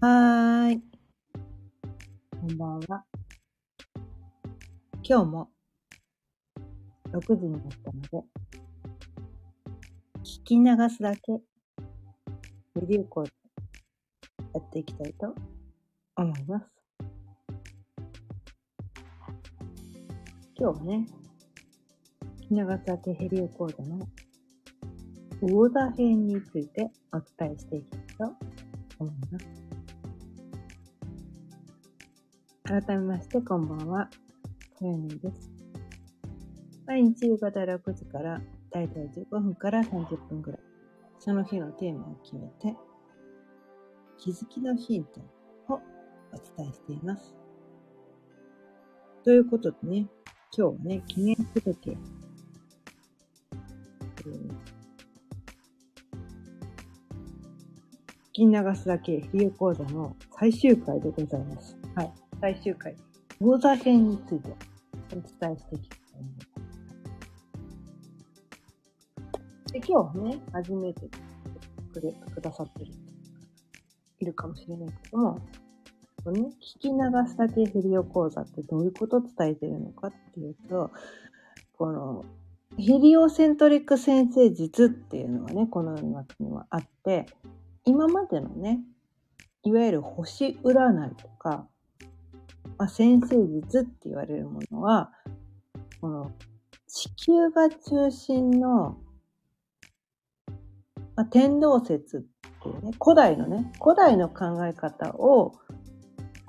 はーい。こんばんは。今日も6時になったので、聞き流すだけ、レディオコードやっていきたいと思います。今日はね、聞き流すだけヘリオコードの魚座編についてお伝えしていきたいと思います。改めまして、こんばんは。かよねです。毎日夕方6時から、だいたい15分から30分ぐらい、その日のテーマを決めて、気づきのヒントをお伝えしています。ということでね、今日はね、記念届け、えー聞き流すだけヒリオ講座の最終回でございます。はい。最終回。講座編についてお伝えしていきたいと思います。で、今日ね、初めてくれ、くださってるいるかもしれないけども、このね、聞き流すだけヘリオ講座ってどういうことを伝えてるのかっていうと、この、ヘリオセントリック先生術っていうのがね、この世の中にはあって、今までのね、いわゆる星占いとか、まあ、先生術って言われるものは、この地球が中心の、まあ、天動説っていうね、古代のね、古代の考え方を、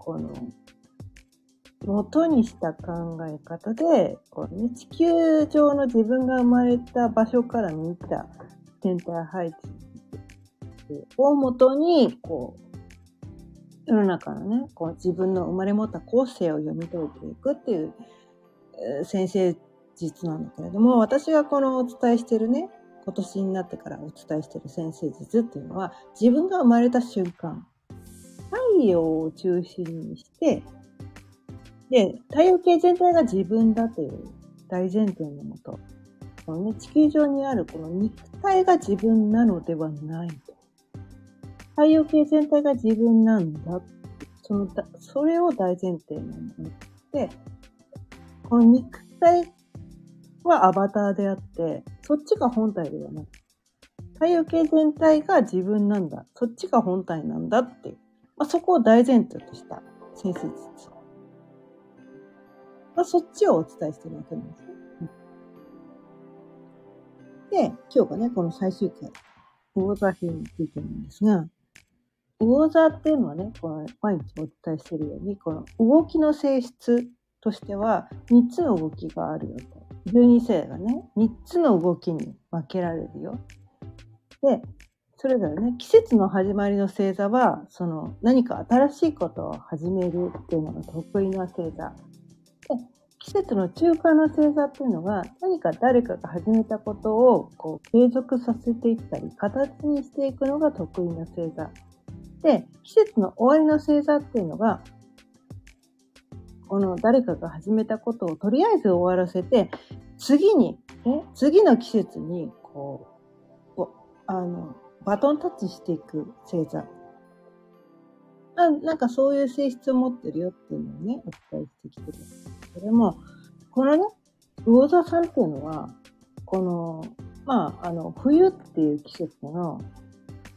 この、元にした考え方で、こうね、地球上の自分が生まれた場所から見た天体配置をもとに、こう、世の中のね、こう自分の生まれ持った個性を読み解いていくっていう、先生術なんだけれども、私がこのお伝えしてるね、今年になってからお伝えしてる先生術っていうのは、自分が生まれた瞬間、太陽を中心にして、で、太陽系全体が自分だという大前提のもと、このね、地球上にあるこの肉体が自分なのではないと。太陽系全体が自分なんだ。そのだ、それを大前提に持って、この肉体はアバターであって、そっちが本体ではない。太陽系全体が自分なんだ。そっちが本体なんだっていう。まあ、そこを大前提とした先生術。まあ、そっちをお伝えしてるわけなんですね。で、今日がね、この最終回、魚座編についてなんですが、魚座っていうのはね、この毎日お伝えしてるように、この動きの性質としては、3つの動きがあるよと。12星がね、3つの動きに分けられるよ。で、それぞれね、季節の始まりの星座は、その何か新しいことを始めるっていうのが得意な星座。で、季節の中間の星座っていうのが、何か誰かが始めたことをこう継続させていったり、形にしていくのが得意な星座。で、季節の終わりの星座っていうのが、この誰かが始めたことをとりあえず終わらせて、次に、ね、次の季節に、こうあの、バトンタッチしていく星座。ななんかそういう性質を持ってるよっていうのをね、お伝えしてきてるんでも、このね、魚座さんっていうのは、この、まあ、あの、冬っていう季節の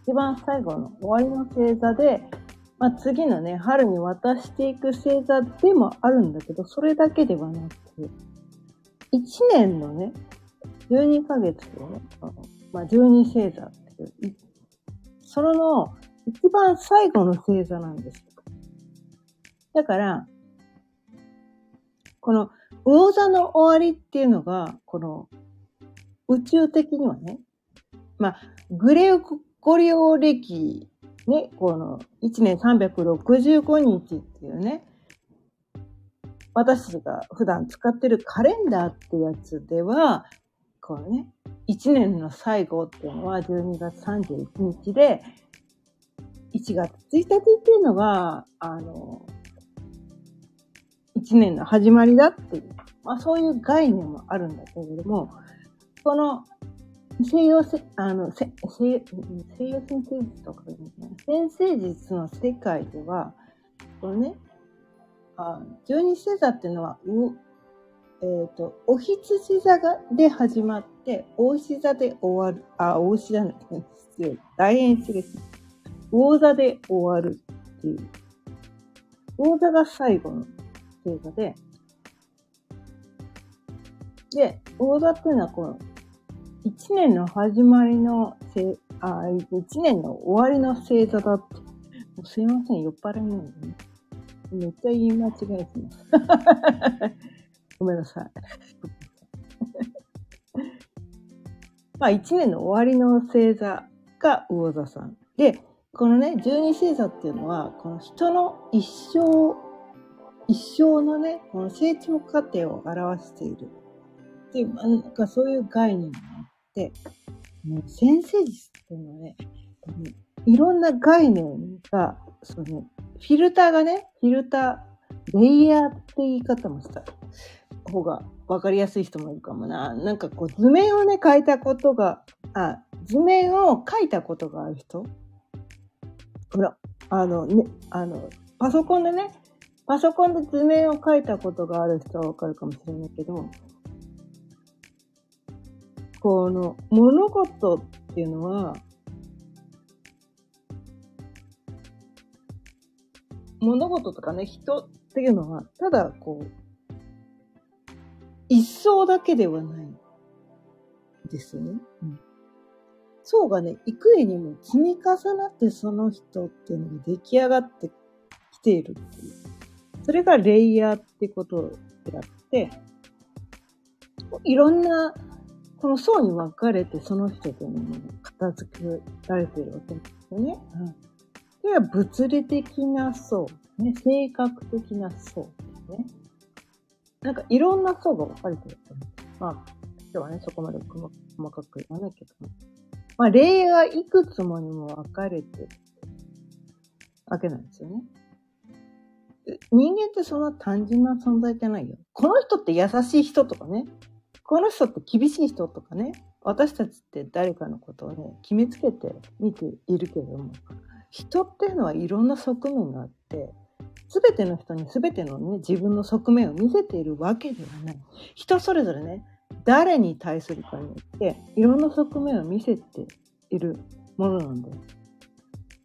一番最後の終わりの星座で、まあ、次のね、春に渡していく星座でもあるんだけど、それだけではなく、1年のね、12ヶ月をね、あのまあ、12星座それの一番最後の星座なんです。だから、この魚座の終わりっていうのが、この宇宙的にはね、まあ、グレゴリオ暦、ね、この1年365日っていうね、私が普段使ってるカレンダーってやつでは、このね、1年の最後っていうのは12月31日で、1月1日っていうのが、あの、1年の始まりだっていう、まあそういう概念もあるんだけれども、この西洋せ、あの、せ西西洋先生術とかね。先生術の世界では、このね、あ十二星座っていうのは、うえっ、ー、と、お羊座がで始まって、で大牛座で終わる、あ、大牛座の、失礼、大変失礼します。魚座で終わるっていう。魚座が最後の星座で、で、魚座っていうのはこの、一年の始まりのせ、あ、一年の終わりの星座だって。もうすいません、酔っ払いなんでね。めっちゃ言い間違えてます。ごめんなさい。まあ、一年の終わりの星座が魚座さん。で、このね、十二星座っていうのは、この人の一生、一生のね、この成長過程を表している。っていう、なんかそういう概念があって、もう先生術っていうのはね、いろんな概念が、その、フィルターがね、フィルター、レイヤーって言い方もした方が分かりやすい人もいるかもな。なんかこう図面をね、書いたことが、あ、図面を書いたことがある人？ほら、あのね、あの、パソコンでね、パソコンで図面を書いたことがある人はわかるかもしれないけど、この物事っていうのは、物事とかね、人っていうのは、ただこう、一層だけではないですよね。うん、層がね、幾重にも積み重なってその人っていうのが出来上がってきているっていう。それがレイヤーってことであって、いろんな、この層に分かれてその人というのが片付けられているわけですよね。うん。それは物理的な層、ね、性格的な層ですね。なんかいろんな層が分かれてる。まあ、今日はね、そこまで細かく言わないけども。まあ、例がいくつもにも分かれてるわけなんですよね。人間ってそんな単純な存在じゃないよ。この人って優しい人とかね。この人って厳しい人とかね。私たちって誰かのことをね、決めつけて見ているけれども、人っていうのはいろんな側面があって、すべての人にすべてのね、自分の側面を見せているわけではない。人それぞれね、誰に対するかによって、いろんな側面を見せているものなんだよ。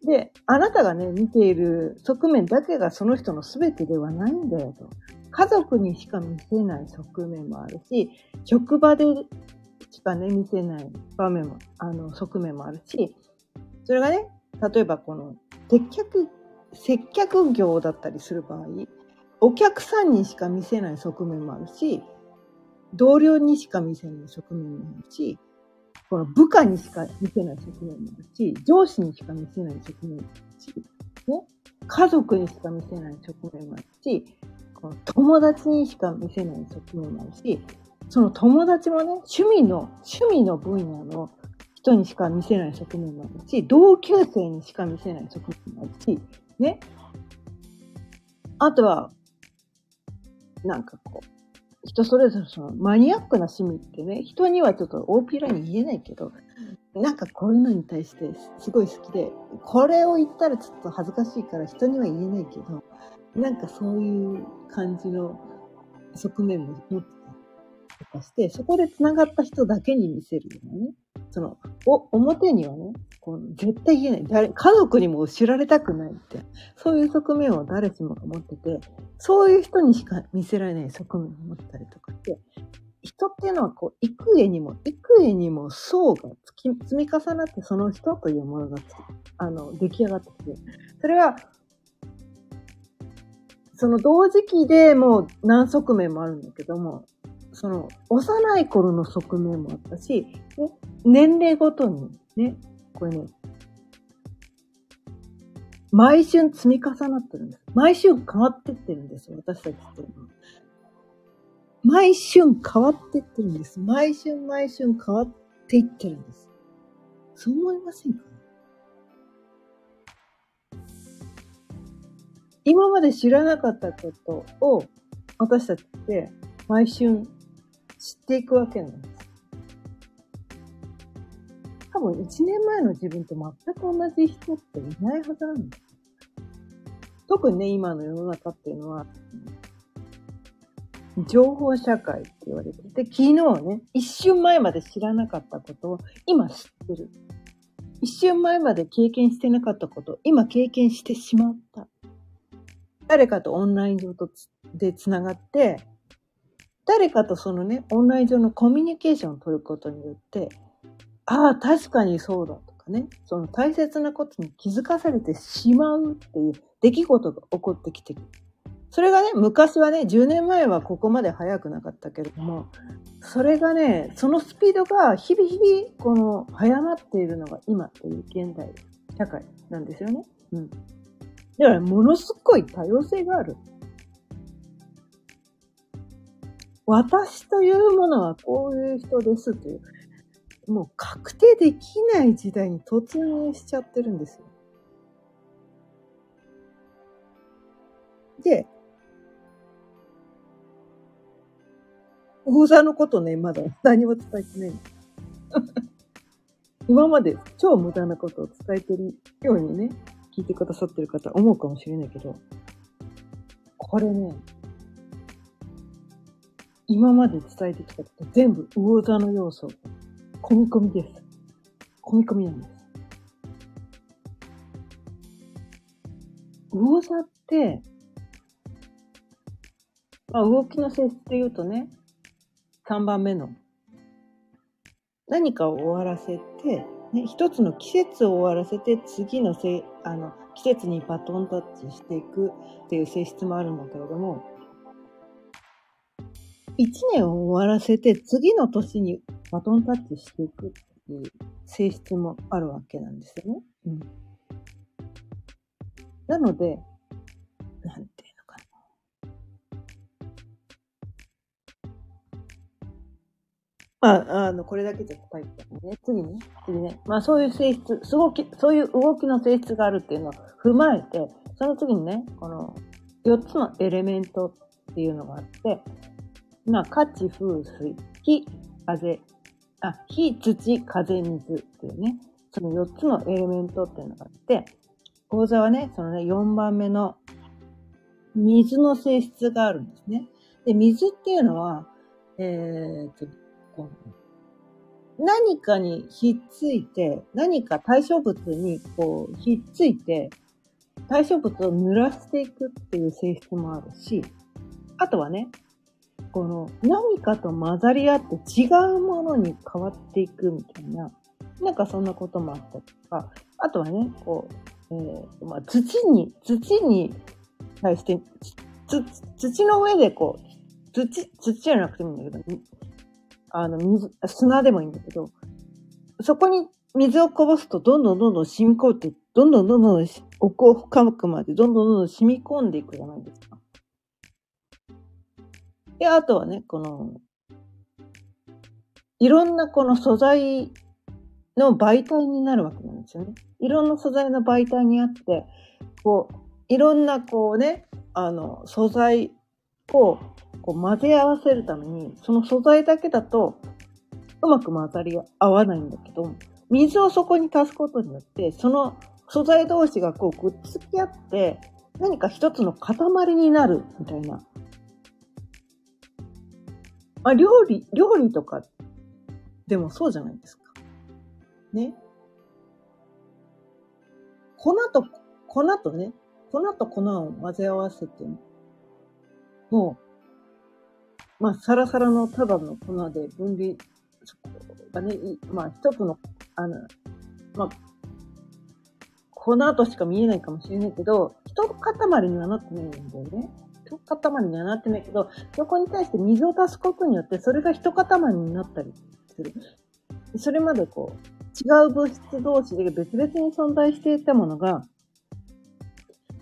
で、あなたがね、見ている側面だけがその人の全てではないんだよと。家族にしか見せない側面もあるし、職場でしかね、見せない場面も、あの、側面もあるし、それがね、例えばこの、接客接客業だったりする場合、お客さんにしか見せない側面もあるし、同僚にしか見せない側面もあるし、この部下にしか見せない側面もあるし、上司にしか見せない側面もあるし、ね、家族にしか見せない側面もあるし、この友達にしか見せない側面もあるし、その友達もね、趣味の、趣味の分野の人にしか見せない側面もあるし、同級生にしか見せない側面もあるし、ね。あとは、なんかこう、人それぞれそのマニアックな趣味ってね、人にはちょっと大っぴらに言えないけど、なんかこういうのに対してすごい好きで、これを言ったらちょっと恥ずかしいから人には言えないけど、なんかそういう感じの側面も持ってたりとかして、そこで繋がった人だけに見せるようなね。その、お、表にはね、こう絶対言えない。誰、家族にも知られたくないって。そういう側面を誰しもが持ってて、そういう人にしか見せられない側面を持ったりとかして、人っていうのはこう、幾重にも、幾重にも層が積み重なってその人というものがあの、出来上がってきて、それは、その同時期でもう何側面もあるんだけども、その、幼い頃の側面もあったし、ね、年齢ごとにね、これね、毎春積み重なってるんです。毎春変わってってるんですよ、私たちっていうのは。毎春変わってってるんです。毎春毎春変わっていってるんです。そう思いませんか？今まで知らなかったことを私たちって毎春知っていくわけなんです。多分1年前の自分と全く同じ人っていないはずなんです。特にね、今の世の中っていうのは、情報社会って言われてて、昨日ね、一瞬前まで知らなかったことを今知ってる。一瞬前まで経験してなかったことを今経験してしまった。誰かとオンライン上とでつながって、誰かとそのね、オンライン上のコミュニケーションを取ることによって、ああ、確かにそうだとかね、その大切なことに気づかされてしまうっていう出来事が起こってきてる。それがね、昔はね、10年前はここまで早くなかったけれども、それがね、そのスピードが日々日々、この、早まっているのが今という現代社会なんですよね。うん。だから、ものすごい多様性がある。私というものはこういう人ですという、もう確定できない時代に突入しちゃってるんですよ。で、講座のことね、まだ 何も伝えてない 今まで超無駄なことを伝えてるようにね、聞いてくださってる方思うかもしれないけど、これね、今まで伝えてきたこと全部魚座の要素、込み込みです。込み込みなんです。魚座って、まあ、動きの性質で言うとね、3番目の何かを終わらせて、ね、一つの季節を終わらせて次のせあの季節にバトンタッチしていくっていう性質もあるんだけれども1年を終わらせて次の年にバトンタッチしていくっていう性質もあるわけなんですよね。うん、なので、なんてまあ、あの、これだけじゃ答えてね。次ね。次ね。まあ、そういう性質、すごき、そういう動きの性質があるっていうのを踏まえて、その次にね、この4つのエレメントっていうのがあって、まあ、火、地、風、水、火、風、あ、火、土、風、水っていうね、その4つのエレメントっていうのがあって、講座はね、そのね、4番目の水の性質があるんですね。で、水っていうのは、えー、っと、何かにひっついて、何か対象物にこうひっついて、対象物を濡らしていくっていう性質もあるし、あとはね、この何かと混ざり合って違うものに変わっていくみたいな、なんかそんなこともあったりとか、あとはね、こう、えー、まあ、土に、土に対して、土の上でこう、土、土じゃなくてもいいんだけど、あの、水、砂でもいいんだけど、そこに水をこぼすとどんどんどんどん染み込んで、どんどんどんどん奥を深くまでどんどんどんどん染み込んでいくじゃないですか。で、あとはね、この、いろんなこの素材の媒体になるわけなんですよね。いろんな素材の媒体にあって、こう、いろんなこうね、あの、素材をこう混ぜ合わせるために、その素材だけだとうまく混ざり合わないんだけど、水をそこに足すことによって、その素材同士がこうくっつき合って、何か一つの塊になるみたいな。まあ、料理、料理とかでもそうじゃないですか。ね。粉と、粉とね、粉と粉を混ぜ合わせて、もう、まあ、サラサラのただの粉で分離、そこがね、まあ、一つの、あの、まあ、粉としか見えないかもしれないけど、一塊にはなってないんだよね。一塊にはなってないけど、そこに対して水を足すことによって、それが一塊になったりする。それまでこう、違う物質同士で別々に存在していたものが、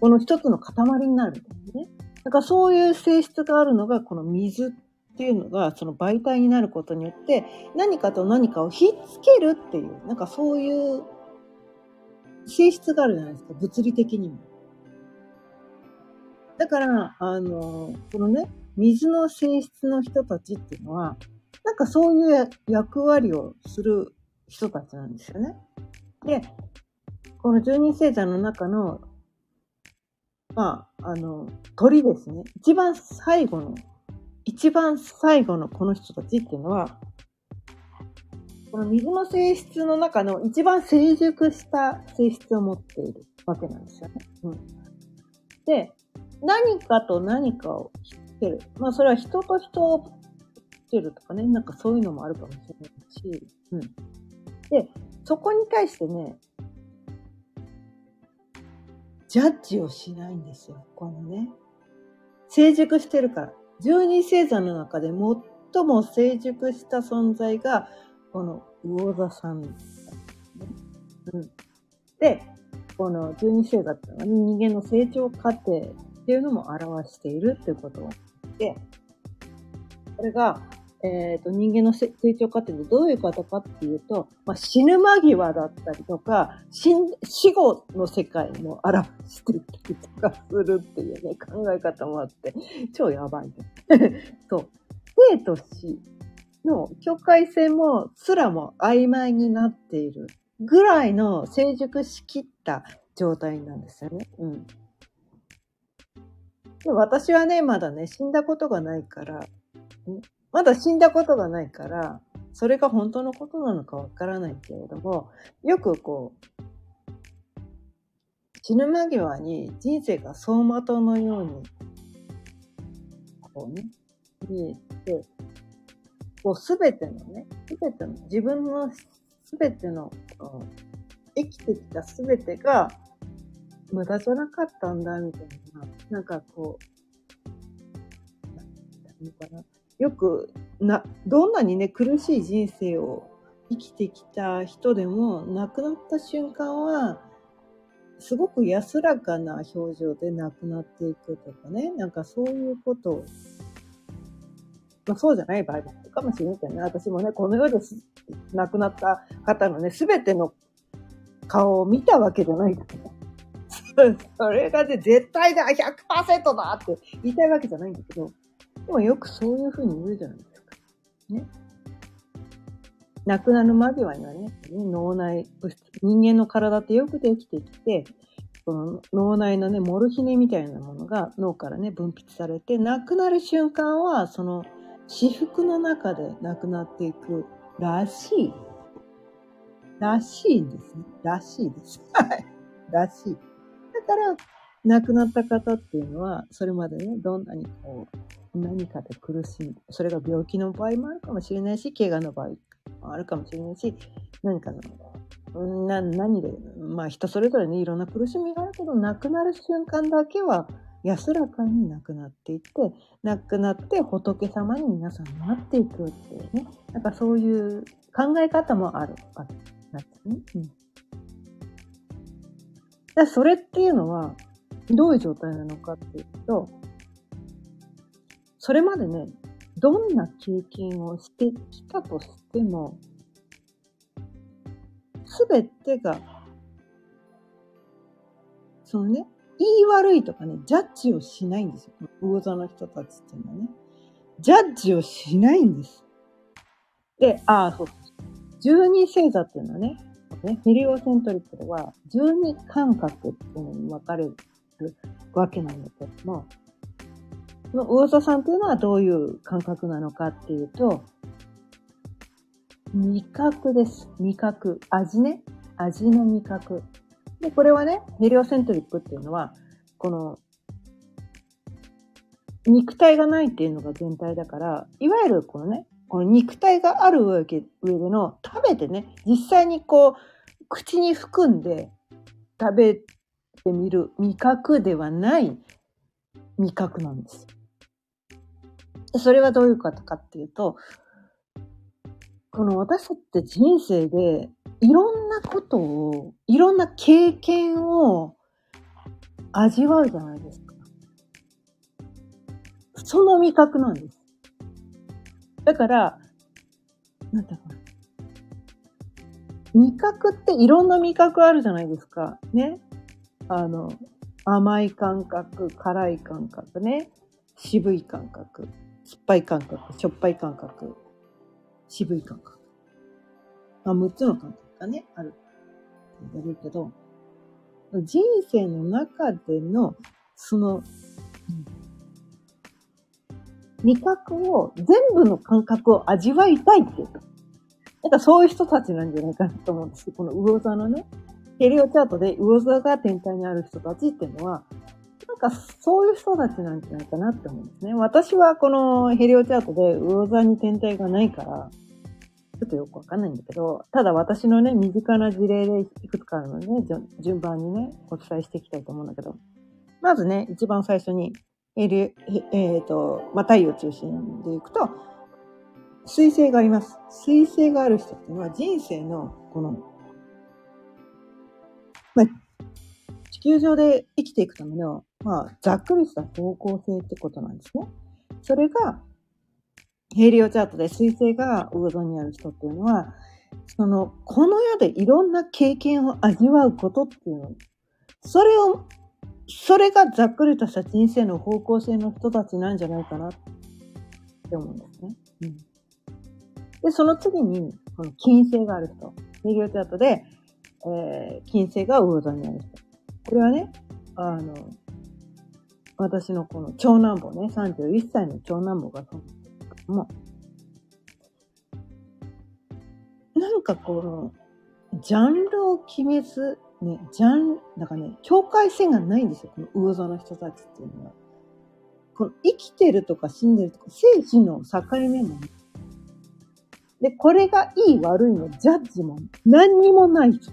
この一つの塊になるんだよね。だからそういう性質があるのが、この水っていうのが、その媒体になることによって、何かと何かをひっつけるっていう、なんかそういう性質があるじゃないですか、物理的にも。だから、あの、このね、水の性質の人たちっていうのは、なんかそういう役割をする人たちなんですよね。で、この十二星座の中の、まあ、あの、鳥ですね。一番最後の、一番最後のこの人たちっていうのは、この水の性質の中の一番成熟した性質を持っているわけなんですよね。うん。で、何かと何かを知ってる。まあ、それは人と人を知ってるとかね、なんかそういうのもあるかもしれないし、うん。で、そこに対してね、ジャッジをしないんですよ。このね。成熟してるから。十二星座の中で最も成熟した存在が、この魚座さん、ね。うん。で、この十二星座っていうのは人間の成長過程っていうのも表しているっていうことを言って、これが、えっ、と、人間の成長過程でどういう方かっていうと、まあ、死ぬ間際だったりとか、死死後の世界も表していたりとかするっていうね、考え方もあって、超やばい、ね。そう。生と死の境界線も、すらも曖昧になっているぐらいの成熟しきった状態なんですよね。うん。で私はね、まだね、死んだことがないから、まだ死んだことがないから、それが本当のことなのかわからないけれども、よくこう、死ぬ間際に人生が走馬灯のように、こうね、見えて、こうすべてのね、すべての、自分のすべての、うん生きてきたすべてが無駄じゃなかったんだ、みたいな、なんかこう、なんかな。よく、な、どんなにね、苦しい人生を生きてきた人でも、亡くなった瞬間は、すごく安らかな表情で亡くなっていくとかね、なんかそういうことを、まあそうじゃない場合もあるかもしれないけどね、私もね、この世です亡くなった方のね、すべての顔を見たわけじゃないか、それがね、絶対だ !100% だって言いたいわけじゃないんだけど、でもよくそういうふうに言うじゃないですか。ね。亡くなる間際にはね、脳内物質、人間の体ってよくできてきて、この脳内のね、モルヒネみたいなものが脳からね、分泌されて、亡くなる瞬間は、その私服の中で亡くなっていくらしい。らしいんですね。らしいです。はい。らしい。から、亡くなった方っていうのは、それまでね、どんなにこう、何かで苦しい。それが病気の場合もあるかもしれないし、怪我の場合もあるかもしれないし、何かの、な何で、まあ人それぞれね、いろんな苦しみがあるけど、亡くなる瞬間だけは安らかに亡くなっていって、亡くなって仏様に皆さんなっていくっていうね、なんかそういう考え方もあるわけなんですね。うん。だそれっていうのは、どういう状態なのかっていうと、それまでね、どんな経験をしてきたとしても、すべてが、そのね、言い悪いとかね、ジャッジをしないんですよ。魚座の人たちっていうのはね。ジャッジをしないんです。で、ああ、そう。十二星座っていうのはね、ねヘリオセントリックは、十二感覚っていうのに分かれるわけなんだけども、その魚座さんっていうのはどういう感覚なのかっていうと、味覚です。味覚。味ね。味の味覚。で、これはね、ヘリオセントリックっていうのは、この、肉体がないっていうのが全体だから、いわゆるこのね、この肉体がある上での食べてね、実際にこう、口に含んで食べてみる味覚ではない味覚なんです。それはどういうことかっていうと、この私って人生でいろんなことを、いろんな経験を味わうじゃないですか。その味覚なんです。だから、なんだろう。味覚っていろんな味覚あるじゃないですか。ね。あの、甘い感覚、辛い感覚ね、渋い感覚、酸っぱい感覚、しょっぱい感覚、渋い感覚。まあ、6つの感覚がね、あるって言われるけど、人生の中での、その、味覚を、全部の感覚を味わいたいっていう。か、なんかそういう人たちなんじゃないかなと思うんですけどこの魚座のね、ヘリオチャートで魚座が天体にある人たちっていうのは、なんかそういう人たちなんじゃないかなって思うんですね。私はこのヘリオチャートで魚座に天体がないから、ちょっとよくわかんないんだけど、ただ私のね、身近な事例でいくつかあるのでね、順番にね、お伝えしていきたいと思うんだけど、まずね、一番最初に、える、えっ、と、まあ、太陽中心でいくと、水星があります。水星がある人っていうのは人生の、この、まあ、地球上で生きていくための、まあ、ざっくりした方向性ってことなんですね。それが、ヘイリオチャートで水星が魚座にある人っていうのは、その、この世でいろんな経験を味わうことっていうの、それをそれがざっくりとした人生の方向性の人たちなんじゃないかなって思うんですね。うん、で、その次に、この金星がある人。メリオチャートで、えー、金星が魚座にある人。これはね、あの、私のこの長男坊ね、31歳の長男坊がそうなんですけども、なんかこの、ジャンルを決めず、ね、ジャン、なんかね、境界線がないんですよ、この魚座の人たちっていうのは。この生きてるとか死んでるとか、生死の境目も。で、これがいい悪いのジャッジも何にもない人。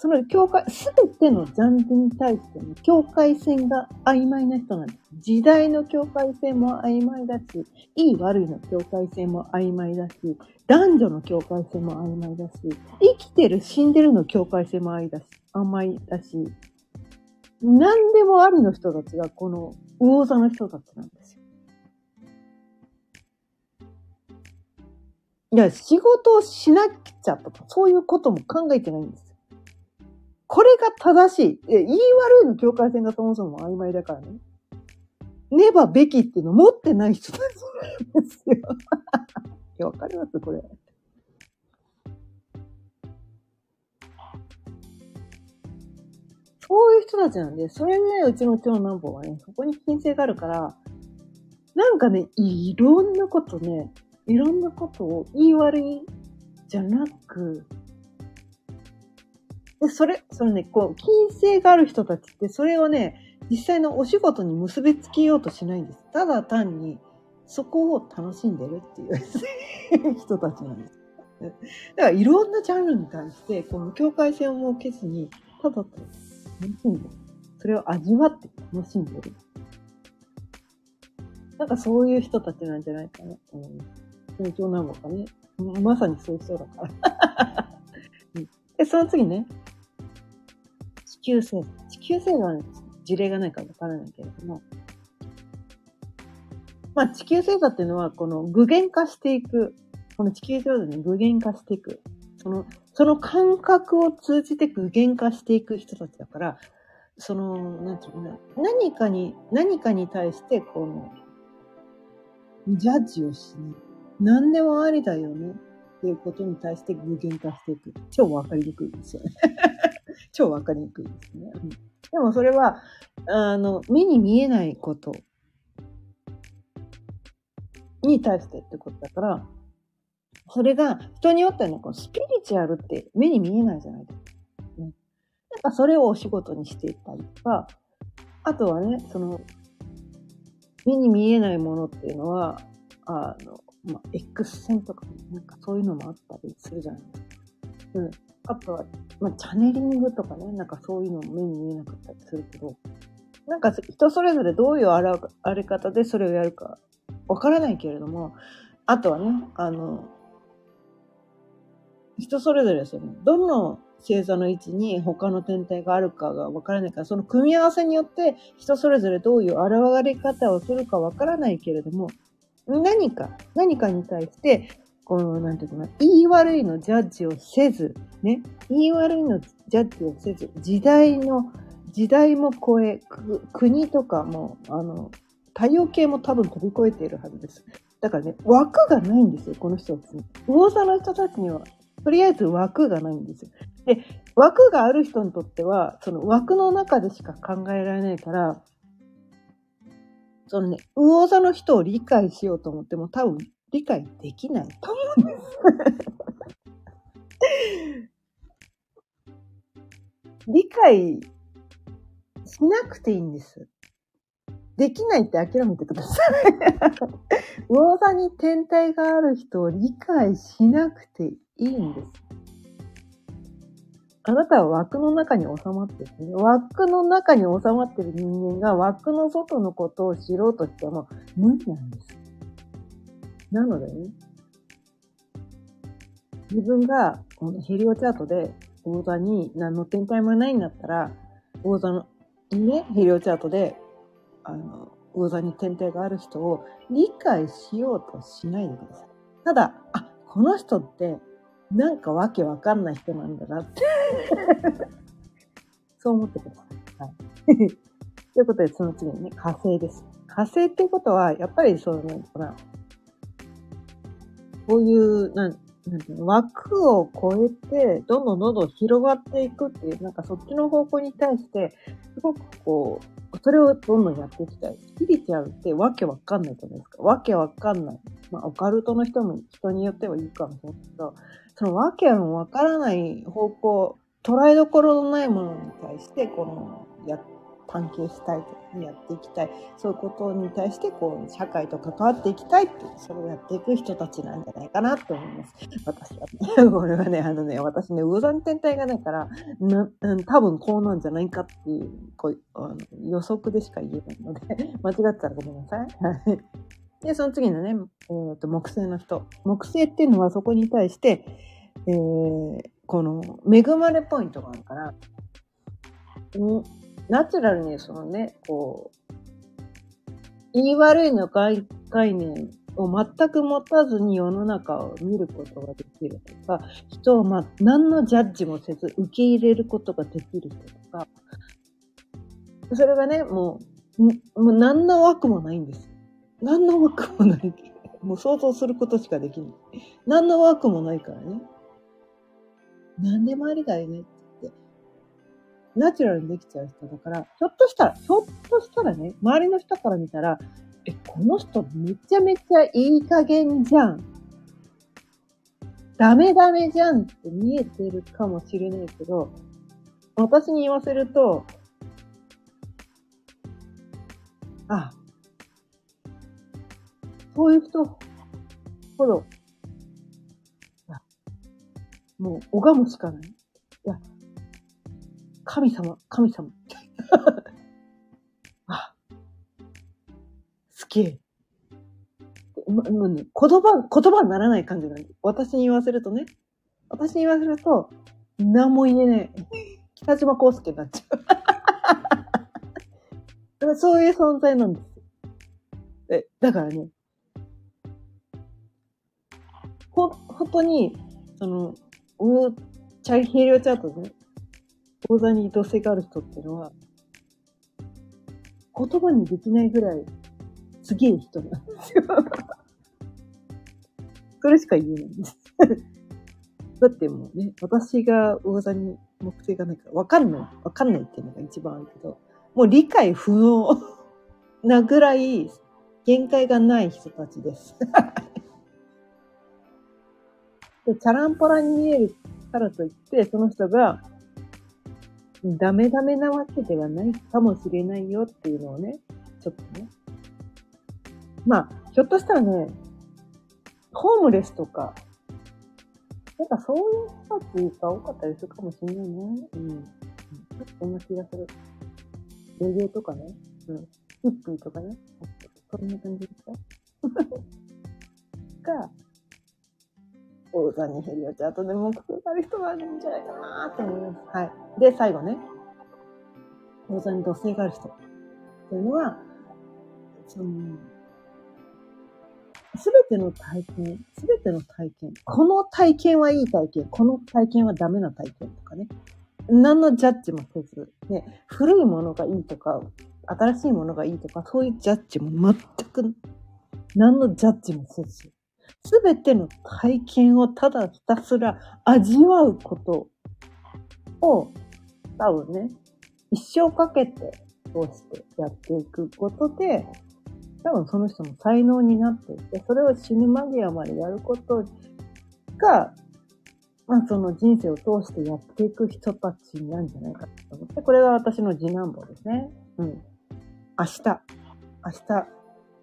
その境界、すべてのジャンルに対しての境界線が曖昧な人なんです。時代の境界線も曖昧だし、いい悪いの境界線も曖昧だし、男女の境界線も曖昧だし、生きてる死んでるの境界線も曖昧だし、甘いだし、何でもありの人たちがこの魚座の人たちなんですよ。いや、仕事をしなくちゃとか、そういうことも考えてないんですこれが正しい。言い悪いの境界線がそもそも曖昧だからね。ねばべきっていうの持ってない人たちなんですよ。いや、わかりますこれ。そういう人たちなんで、それ、ね、うちの長男坊はね、そこに金星があるから、なんかね、いろんなことね、いろんなことを言い悪いじゃなく、で、それ、それね、こう、金星がある人たちって、それをね、実際のお仕事に結びつけようとしないんです。ただ単に、そこを楽しんでるっていう 人たちなんです。だからいろんなジャンルに対して、この境界線を設けずに、ただと楽しんでる。それを味わって楽しんでる。なんかそういう人たちなんじゃないかなと思います。東京なのかね。まさにそういうだから。で、その次ね、球星。地球星座は、事例がないかわからないけれども、まあ、地球星座っていうのは、この具現化していく、この地球星座に具現化していく、その、その感覚を通じて具現化していく人たちだから、その、なんていうかな、何かに、何かに対して、この、ジャッジをしない。何でもありだよね。っていうことに対して具現化していく。超わかりにくいですよね。超わかりにくいですね。うん、でもそれは、あの、目に見えないことに対してってことだから、それが人によってはね、このスピリチュアルって目に見えないじゃないですか。ね、なんかそれをお仕事にしていったりとか、あとはね、その、目に見えないものっていうのは、あの、まあ、X 線とか、なんかそういうのもあったりするじゃないですか。うん。あとは、まあ、チャネリングとかね、なんかそういうのも目に見えなかったりするけど、なんか人それぞれどういうあらあり方でそれをやるかわからないけれども、あとはね、あの、人それぞれその、どの星座の位置に他の天体があるかがわからないから、その組み合わせによって人それぞれどういう現れ方をするかわからないけれども、何か、何かに対して、この、なんていうかな、言い悪いのジャッジをせず、ね、言い悪いのジャッジをせず、時代の、時代も超え、国とかも、あの、太陽系も多分飛び越えているはずです。だからね、枠がないんですよ、この人たちに。魚座の人たちには、とりあえず枠がないんですよ。で、枠がある人にとっては、その枠の中でしか考えられないから、そのね、魚座の人を理解しようと思っても多分理解できないと思うんです。理解しなくていいんです。できないって諦めてください。魚座に天体がある人を理解しなくていいんです。あなたは枠の中に収まってる、ね。枠の中に収まってる人間が枠の外のことを知ろうとしても無理なんです。なのでね、自分がこのヘリオチャートで魚座に何の天体もないんだったら、魚座のね、ヘリオチャートであの、魚座に天体がある人を理解しようとしないでください。ただ、あ、この人ってなんかわけわかんない人なんだなって そう思ってください。はい。ということで、その次にね、火星です。火星っていうことは、やっぱりそうね、ほら、こういう、なん、なんていうの、枠を超えて、どんどんどんどん広がっていくっていう、なんかそっちの方向に対して、すごくこう、それをどんどんやっていきたい。スピリチュアルってわけわかんないじゃないですか。わけわかんない。まあ、オカルトの人も人によってはいいかもしれないけど、そのわけわからない方向、捉えどころのないものに対して、この、やって、探求したいとやっていきたい。そういうことに対してこう社会と関わっていきたいってそれをやっていく人たちなんじゃないかなと思います。私はねこれはねあのね私ね魚山天体がないからな多分こうなんじゃないかっていうこうあの予測でしか言えないので 間違ってたらごめんなさい。でその次のね、えーと、木星の人。木星っていうのはそこに対して、えー、この恵まれポイントがあるから、ナチュラルにそのね、こう、言い悪いの概念を全く持たずに世の中を見ることができるとか、人をま何のジャッジもせず受け入れることができる人とか、それがね、もう、もう何の枠もないんです。何の枠もない。もう想像することしかできない。何の枠もないからね。何でもありだよね。ナチュラルにできちゃう人だから、ひょっとしたら、ひょっとしたらね、周りの人から見たら、え、この人めちゃめちゃいい加減じゃん。ダメダメじゃんって見えてるかもしれないけど、私に言わせると、あ、そういう人ほど、もう拝むしかない。いや、神様、神様。あ、すげえ。ま、ま、言葉、言葉にならない感じなんで。私に言わせるとね。私に言わせると、何も言えない。北島康介になっちゃう。そういう存在なんです。え、だからね、ほ、本当に、その、うチャイヘリオチャートでね、講座に土星がある人っていうのは、言葉にできないぐらい、すげえ人なんですよ。それしか言えないんです。だってもうね、私が魚座に目的がないから、わかんない、わかんないっていうのが一番あるけど、もう理解不能 なぐらい限界がない人たちです。でチャランポラに見えるからといって、その人がダメダメなわけではないかもしれないよっていうのをね、ちょっとね。まあ、ひょっとしたらね、ホームレスとか、なんかそういう人たちが多かったりするかもしれないね。うん。ちょっとそんな気がする。レゲエとかね。うん。ヒッピーとかね。そんな感じですか？が、大谷ヘリオチャートで目標がある人があるんじゃないかなと思います。はい。で、最後ね。大座に土星がある人っていうのは、その、すべての体験、すべての体験、この体験はいい体験、この体験はダメな体験とかね。何のジャッジもせず、ね、古いものがいいとか、新しいものがいいとか、そういうジャッジも全く何のジャッジもせず、すべての体験をただひたすら味わうことを、多分ね、一生かけて通してやっていくことで、多分その人の才能になっていて、それを死ぬ間際までやることが、まあその人生を通してやっていく人たちなんじゃないかと思って、これが私の次男坊ですね。うん。明日、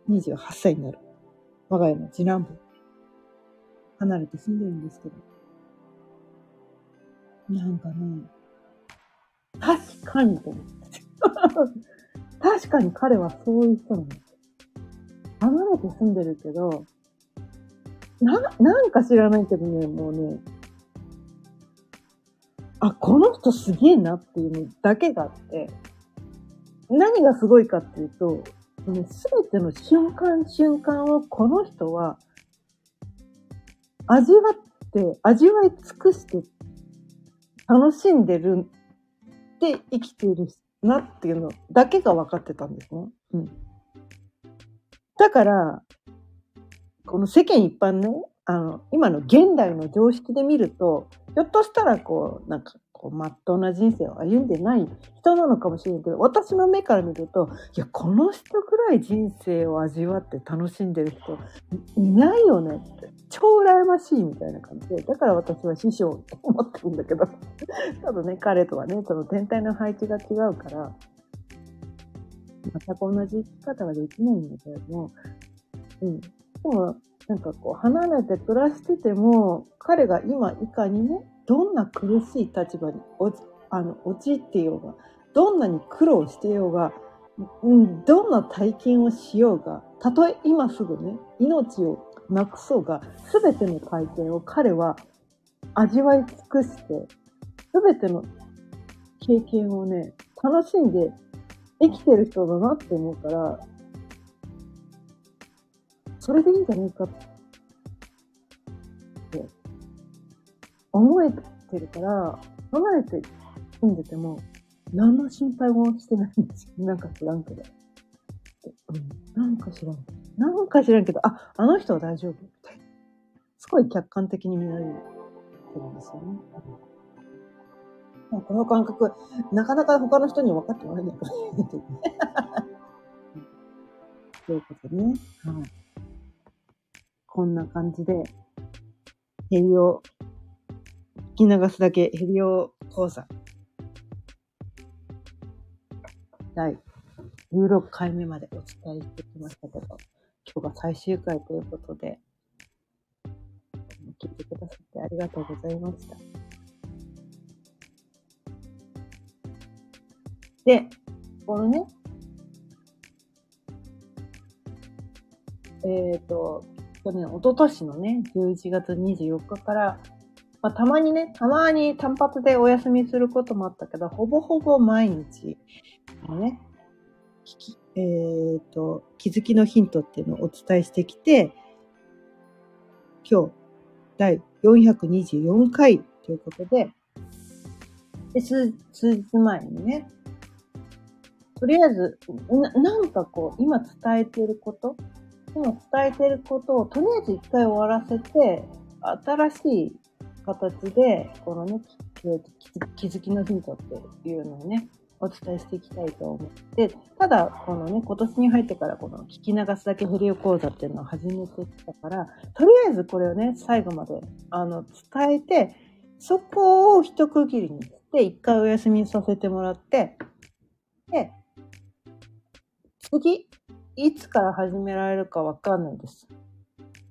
明日28歳になる。我が家の次男坊。離れて住んでるんですけど。なんかね、確かにと思って。確かに彼はそういう人なんです。離れて住んでるけど、な、なんか知らないけどね、もうね、あ、この人すげえなっていうのだけがあって、何がすごいかっていうと、すべての瞬間瞬間をこの人は味わって、味わい尽くして楽しんでるって生きているなっていうのだけが分かってたんですね。うん。だから、この世間一般ね、あの、今の現代の常識で見ると、ひょっとしたらこう、なんか、こう、まっとうな人生を歩んでない人なのかもしれないけど、私の目から見ると、いや、この人くらい人生を味わって楽しんでる人いないよねって。超羨ましいみたいな感じで、だから私は師匠って思ってるんだけど、ただね、彼とはね、その天体の配置が違うから、全く同じ生き方ができないんだけれども、うん。でも、なんかこう、離れて暮らしてても、彼が今いかにね、どんな苦しい立場にあの陥ってようが、どんなに苦労してようが、うん、どんな体験をしようが、たとえ今すぐね、命をなくそうが、すべての体験を彼は味わい尽くして、すべての経験をね、楽しんで生きてる人だなって思うから、それでいいんじゃないかって思えてるから、離れて住んでても、何の心配もしてないんですよ。なんか知らんけど。うん、なんか知らんけど。なんか知らんけど、あ、あの人は大丈夫みたいな。すごい客観的に見られるてるんですよね。この感覚、なかなか他の人に分かってもらえないかもしれないけどね。ということでね。はい。こんな感じで、ヘリオ、聞き流すだけヘリオ講座。第16回目までお伝えしてきましたけど、日が最終回ということで、聞いてくださってありがとうございました。で、このね、えっ、ー、と、去年、一昨年のね、11月24日から、まあ、たまにね、たまに単発でお休みすることもあったけど、ほぼほぼ毎日、ね、えっ、ー、と、気づきのヒントっていうのをお伝えしてきて、今日、第424回ということで、で数数日前にね、とりあえずな、なんかこう、今伝えていること、今伝えていることをとりあえず一回終わらせて、新しい形で、このね、気づきのヒントっていうのをね、お伝えしていきたいと思って、ただ、このね、今年に入ってからこの聞き流すだけフリオ講座っていうのを始めてきたから、とりあえずこれをね、最後まで、あの、伝えて、そこを一区切りにして、一回お休みさせてもらって、で、次、いつから始められるかわかんないです。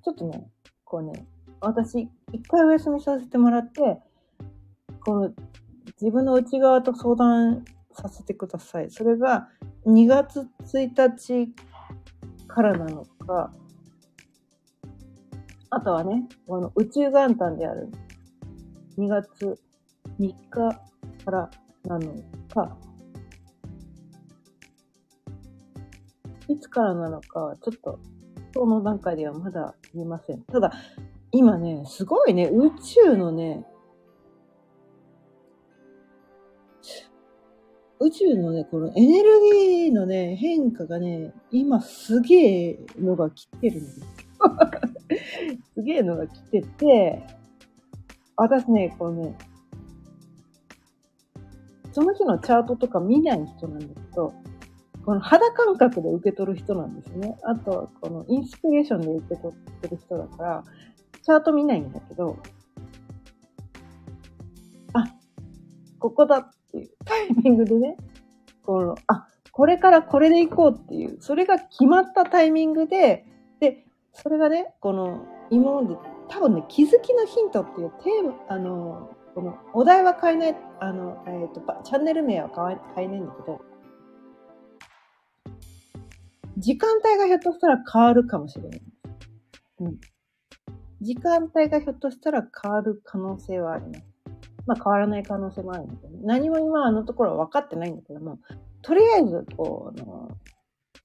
ちょっとね、こうね、私、一回お休みさせてもらって、この自分の内側と相談させてください。それが2月1日からなのか、あとはね、この宇宙元旦である2月3日からなのか、いつからなのか、ちょっと、その段階ではまだ言えません。ただ、今ね、すごいね、宇宙のね、宇宙のね、このエネルギーのね、変化がね、今すげえのが来てるんですよ。すげえのが来てて、私ね、このね、その日のチャートとか見ない人なんですけど、この肌感覚で受け取る人なんですね。あと、このインスピレーションで受け取ってる人だから、チャート見ないんだけど、あ、ここだっていうタイミングでね、この、あ、これからこれで行こうっていう、それが決まったタイミングで、で、それがね、この、今まで多分ね、気づきのヒントっていうテーマ、あの、このお題は変えない、あの、えっ、ー、と、チャンネル名は変え変えないんだけど、時間帯がひょっとしたら変わるかもしれない。うん。時間帯がひょっとしたら変わる可能性はあります。まあ変わらない可能性もあるんだけど、何も今あのところは分かってないんだけども、とりあえず、こう、あの、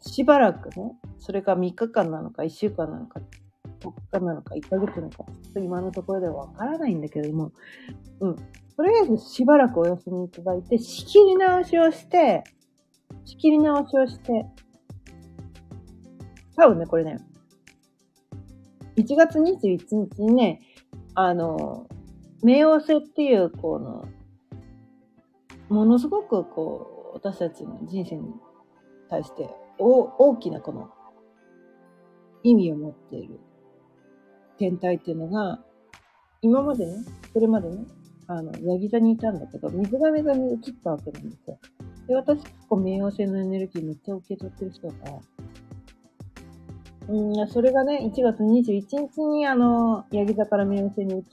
しばらくね、それが3日間なのか1週間なのか、4日なのか1ヶ月なのか、今のところでは分からないんだけども、うん。とりあえずしばらくお休みいただいて、仕切り直しをして、仕切り直しをして、多分ね、これね、1月21日にね、あの、冥王星っていう、この、ものすごくこう、私たちの人生に対して大きなこの意味を持っている天体っていうのが、今までね、それまでね、あの、ヤギ座にいたんだけど、水亀座に移ったわけなんですよ。で、私結構冥王星のエネルギーめっちゃ受け取ってる人だから、うん、それがね、1月21日に、あの、ヤギ座から冥王星に移っ、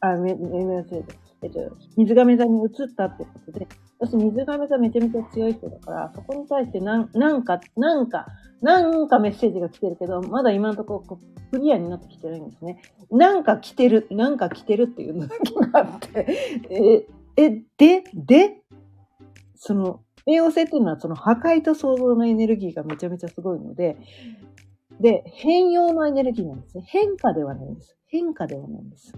あ、冥王星で、えっと、水亀座に移ったってことで、私、水亀座めちゃめちゃ強い人だから、そこに対してなん、なんか、なんか、なんかメッセージが来てるけど、まだ今のところクリアになってきてないんですね。なんか来てる、なんか来てるっていうのがあって、え、え、で、で、その、冥王星っていうのはその破壊と創造のエネルギーがめちゃめちゃすごいので、で、変容のエネルギーなんですね。変化ではないんです。変化ではないんです。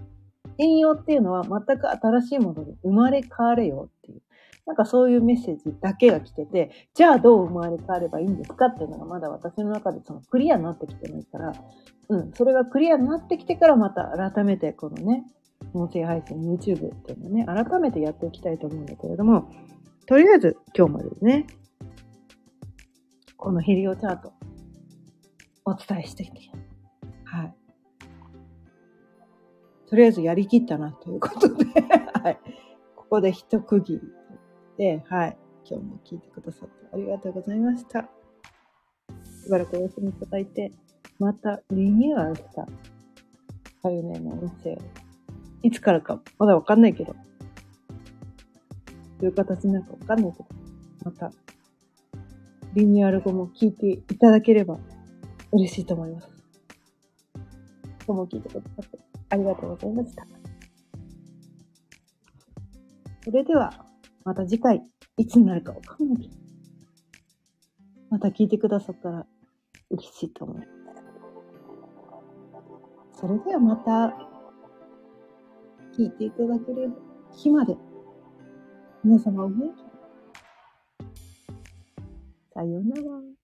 変容っていうのは全く新しいもので生まれ変われよっていう。なんかそういうメッセージだけが来てて、じゃあどう生まれ変わればいいんですかっていうのがまだ私の中でそのクリアになってきてないから、うん、それがクリアになってきてからまた改めてこのね、音声配信 YouTube っていうのね、改めてやっていきたいと思うんだけれども、とりあえず今日まですね、このヘリオチャート、お伝えしてきて、はい。とりあえずやりきったなということで はい。ここで一区切りで、はい。今日も聞いてくださってありがとうございました。しばらくお休みいただいて、またリニューアルした、かゆねの音声いつからか、まだわかんないけど、どういう形になるかわかんないけど、また、リニューアル後も聞いていただければ嬉しいと思います。今日も聞いてくださってありがとうございました。それでは、また次回、いつになるかわかんない、また聞いてくださったら嬉しいと思います。それではまた、聞いていただける日まで、皆様お元気さようなら。